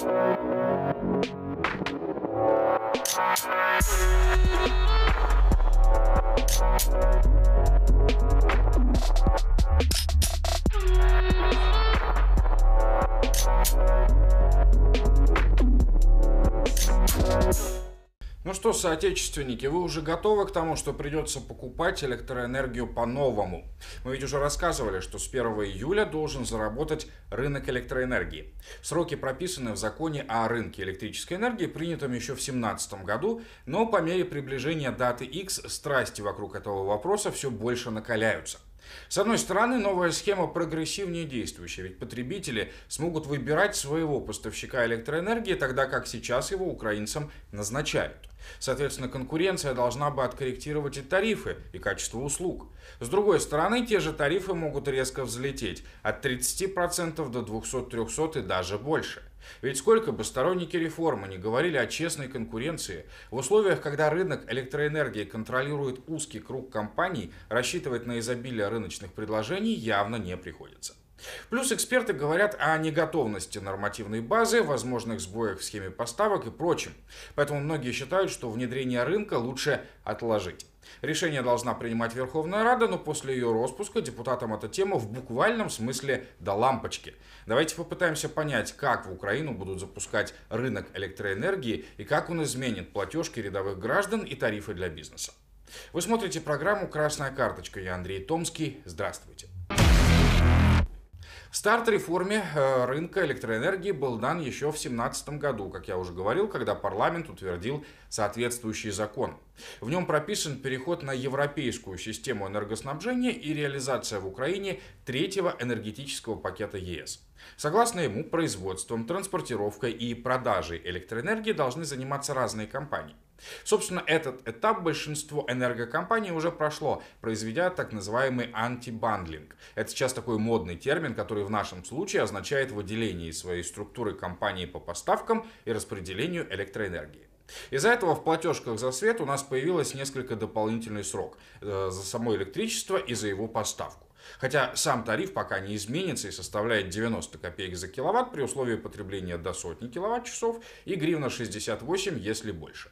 We'll Ну что, соотечественники, вы уже готовы к тому, что придется покупать электроэнергию по-новому? Мы ведь уже рассказывали, что с 1 июля должен заработать рынок электроэнергии. Сроки прописаны в законе о рынке электрической энергии, принятом еще в 2017 году, но по мере приближения даты X страсти вокруг этого вопроса все больше накаляются. С одной стороны, новая схема прогрессивнее действующая, ведь потребители смогут выбирать своего поставщика электроэнергии, тогда как сейчас его украинцам назначают. Соответственно, конкуренция должна бы откорректировать и тарифы, и качество услуг. С другой стороны, те же тарифы могут резко взлететь от 30% до 200-300 и даже больше. Ведь сколько бы сторонники реформы не говорили о честной конкуренции, в условиях, когда рынок электроэнергии контролирует узкий круг компаний, рассчитывать на изобилие рыночных предложений явно не приходится. Плюс эксперты говорят о неготовности нормативной базы, возможных сбоях в схеме поставок и прочем. Поэтому многие считают, что внедрение рынка лучше отложить. Решение должна принимать Верховная Рада, но после ее распуска депутатам эта тема в буквальном смысле до лампочки. Давайте попытаемся понять, как в Украину будут запускать рынок электроэнергии и как он изменит платежки рядовых граждан и тарифы для бизнеса. Вы смотрите программу «Красная карточка». Я Андрей Томский. Здравствуйте. Старт реформе э, рынка электроэнергии был дан еще в 2017 году, как я уже говорил, когда парламент утвердил соответствующий закон. В нем прописан переход на европейскую систему энергоснабжения и реализация в Украине третьего энергетического пакета ЕС. Согласно ему, производством, транспортировкой и продажей электроэнергии должны заниматься разные компании. Собственно, этот этап большинство энергокомпаний уже прошло, произведя так называемый unbundling. Это сейчас такой модный термин, который в нашем случае означает выделение из своей структуры компании по поставкам и распределению электроэнергии. Из-за этого в платежках за свет у нас появилось несколько дополнительный срок э, за само электричество и за его поставку. Хотя сам тариф пока не изменится и составляет 90 копеек за киловатт при условии потребления до сотни киловатт-часов и гривна 68, если больше.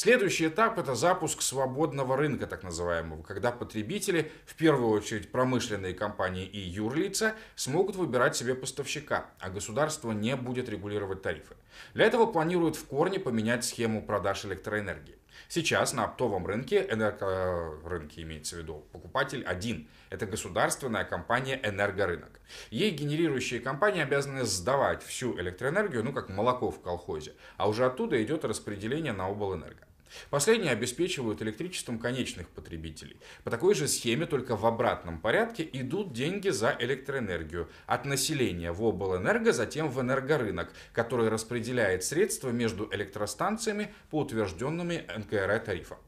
Следующий этап – это запуск свободного рынка, так называемого, когда потребители, в первую очередь промышленные компании и юрлица, смогут выбирать себе поставщика, а государство не будет регулировать тарифы. Для этого планируют в корне поменять схему продаж электроэнергии. Сейчас на оптовом рынке, энергорынке имеется в виду, покупатель один. Это государственная компания «Энергорынок». Ей генерирующие компании обязаны сдавать всю электроэнергию, ну как молоко в колхозе, а уже оттуда идет распределение на облэнерго. Последние обеспечивают электричеством конечных потребителей. По такой же схеме, только в обратном порядке, идут деньги за электроэнергию от населения в облэнерго, затем в энергорынок, который распределяет средства между электростанциями по утвержденными НКР тарифам.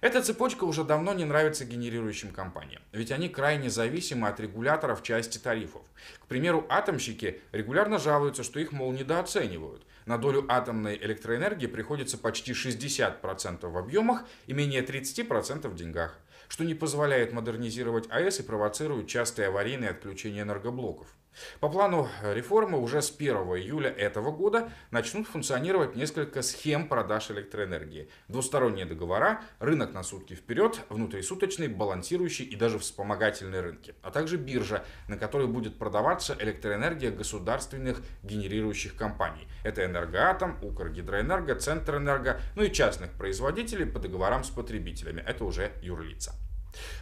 Эта цепочка уже давно не нравится генерирующим компаниям, ведь они крайне зависимы от регуляторов части тарифов. К примеру, атомщики регулярно жалуются, что их, мол, недооценивают. На долю атомной электроэнергии приходится почти 60% в объемах и менее 30% в деньгах, что не позволяет модернизировать АЭС и провоцирует частые аварийные отключения энергоблоков. По плану реформы уже с 1 июля этого года начнут функционировать несколько схем продаж электроэнергии. Двусторонние договора, рынок на сутки вперед, внутрисуточный, балансирующий и даже вспомогательные рынки, а также биржа, на которой будет продаваться электроэнергия государственных генерирующих компаний. Это Энергоатом, Укргидроэнерго, Центрэнерго, ну и частных производителей по договорам с потребителями. Это уже юрлица.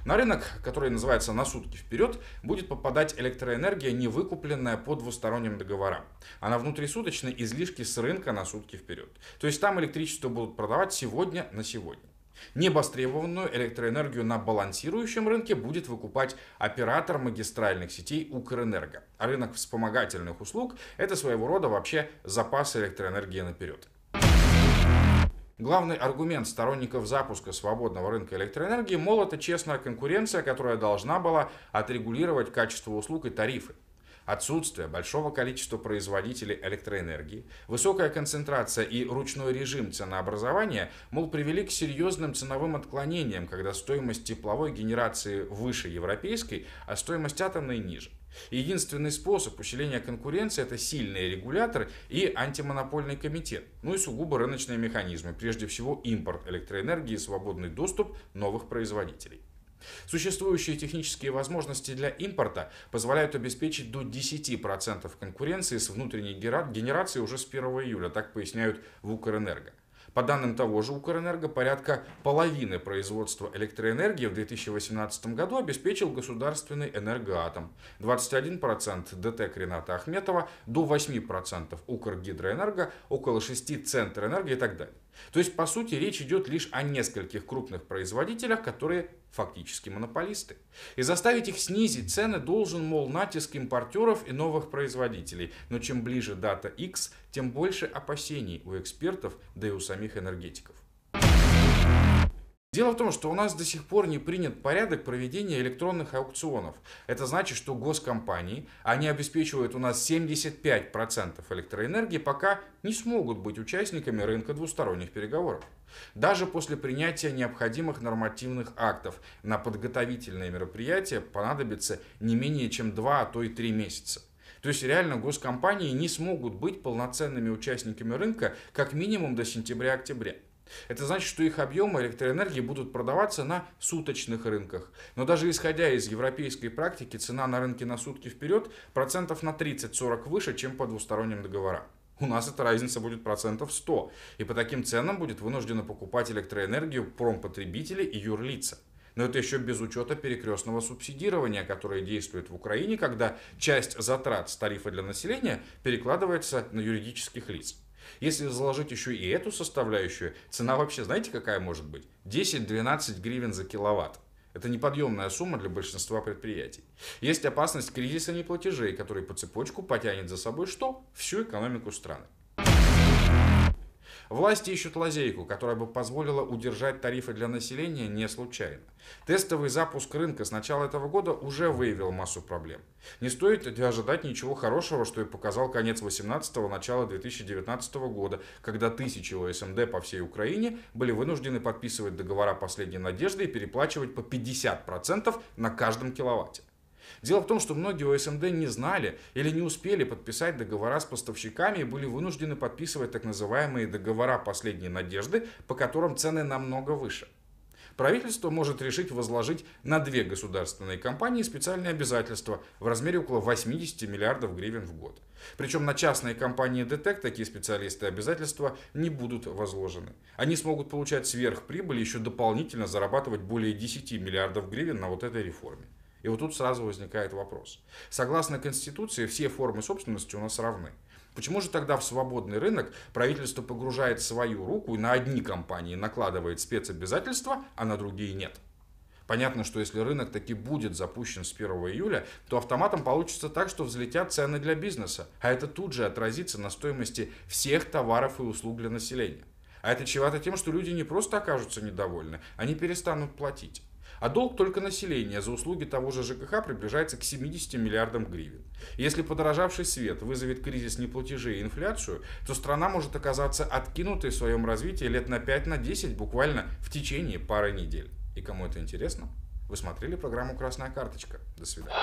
На рынок, который называется «на сутки вперед», будет попадать электроэнергия, не выкупленная по двусторонним договорам, а на внутрисуточные излишки с рынка на сутки вперед. То есть там электричество будут продавать сегодня на сегодня. Невостребованную электроэнергию на балансирующем рынке будет выкупать оператор магистральных сетей Укрэнерго. А рынок вспомогательных услуг – это своего рода вообще запас электроэнергии наперед. Главный аргумент сторонников запуска свободного рынка электроэнергии, мол, это честная конкуренция, которая должна была отрегулировать качество услуг и тарифы. Отсутствие большого количества производителей электроэнергии, высокая концентрация и ручной режим ценообразования, мол, привели к серьезным ценовым отклонениям, когда стоимость тепловой генерации выше европейской, а стоимость атомной ниже. Единственный способ усиления конкуренции – это сильные регуляторы и антимонопольный комитет, ну и сугубо рыночные механизмы, прежде всего импорт электроэнергии и свободный доступ новых производителей. Существующие технические возможности для импорта позволяют обеспечить до 10% конкуренции с внутренней генерацией уже с 1 июля, так поясняют в Укрэнерго. По данным того же Укрэнерго, порядка половины производства электроэнергии в 2018 году обеспечил государственный энергоатом. 21% ДТЭК Рената Ахметова, до 8% Укргидроэнерго, около 6% Центрэнерго и так далее. То есть, по сути, речь идет лишь о нескольких крупных производителях, которые фактически монополисты. И заставить их снизить цены должен, мол, натиск импортеров и новых производителей. Но чем ближе дата X, тем больше опасений у экспертов, да и у самих энергетиков. Дело в том, что у нас до сих пор не принят порядок проведения электронных аукционов. Это значит, что госкомпании, они обеспечивают у нас 75% электроэнергии, пока не смогут быть участниками рынка двусторонних переговоров. Даже после принятия необходимых нормативных актов на подготовительные мероприятия понадобится не менее чем 2, а то и 3 месяца. То есть реально госкомпании не смогут быть полноценными участниками рынка как минимум до сентября-октября. Это значит, что их объемы электроэнергии будут продаваться на суточных рынках. Но даже исходя из европейской практики, цена на рынке на сутки вперед процентов на 30-40 выше, чем по двусторонним договорам. У нас эта разница будет процентов 100. И по таким ценам будет вынуждено покупать электроэнергию промпотребители и юрлица. Но это еще без учета перекрестного субсидирования, которое действует в Украине, когда часть затрат с тарифа для населения перекладывается на юридических лиц. Если заложить еще и эту составляющую, цена вообще, знаете, какая может быть? 10-12 гривен за киловатт. Это неподъемная сумма для большинства предприятий. Есть опасность кризиса неплатежей, который по цепочку потянет за собой что? Всю экономику страны. Власти ищут лазейку, которая бы позволила удержать тарифы для населения не случайно. Тестовый запуск рынка с начала этого года уже выявил массу проблем. Не стоит ожидать ничего хорошего, что и показал конец 18-го, начало 2019 года, когда тысячи ОСМД по всей Украине были вынуждены подписывать договора последней надежды и переплачивать по 50% на каждом киловатте. Дело в том, что многие ОСМД не знали или не успели подписать договора с поставщиками и были вынуждены подписывать так называемые договора последней надежды, по которым цены намного выше. Правительство может решить возложить на две государственные компании специальные обязательства в размере около 80 миллиардов гривен в год. Причем на частные компании ДТЭК такие специалисты обязательства не будут возложены. Они смогут получать сверхприбыль и еще дополнительно зарабатывать более 10 миллиардов гривен на вот этой реформе. И вот тут сразу возникает вопрос. Согласно Конституции, все формы собственности у нас равны. Почему же тогда в свободный рынок правительство погружает свою руку и на одни компании накладывает спецобязательства, а на другие нет? Понятно, что если рынок таки будет запущен с 1 июля, то автоматом получится так, что взлетят цены для бизнеса, а это тут же отразится на стоимости всех товаров и услуг для населения. А это чревато тем, что люди не просто окажутся недовольны, они перестанут платить. А долг только населения за услуги того же ЖКХ приближается к 70 миллиардам гривен. Если подорожавший свет вызовет кризис неплатежей и инфляцию, то страна может оказаться откинутой в своем развитии лет на 5-10 на 10, буквально в течение пары недель. И кому это интересно? Вы смотрели программу «Красная карточка». До свидания.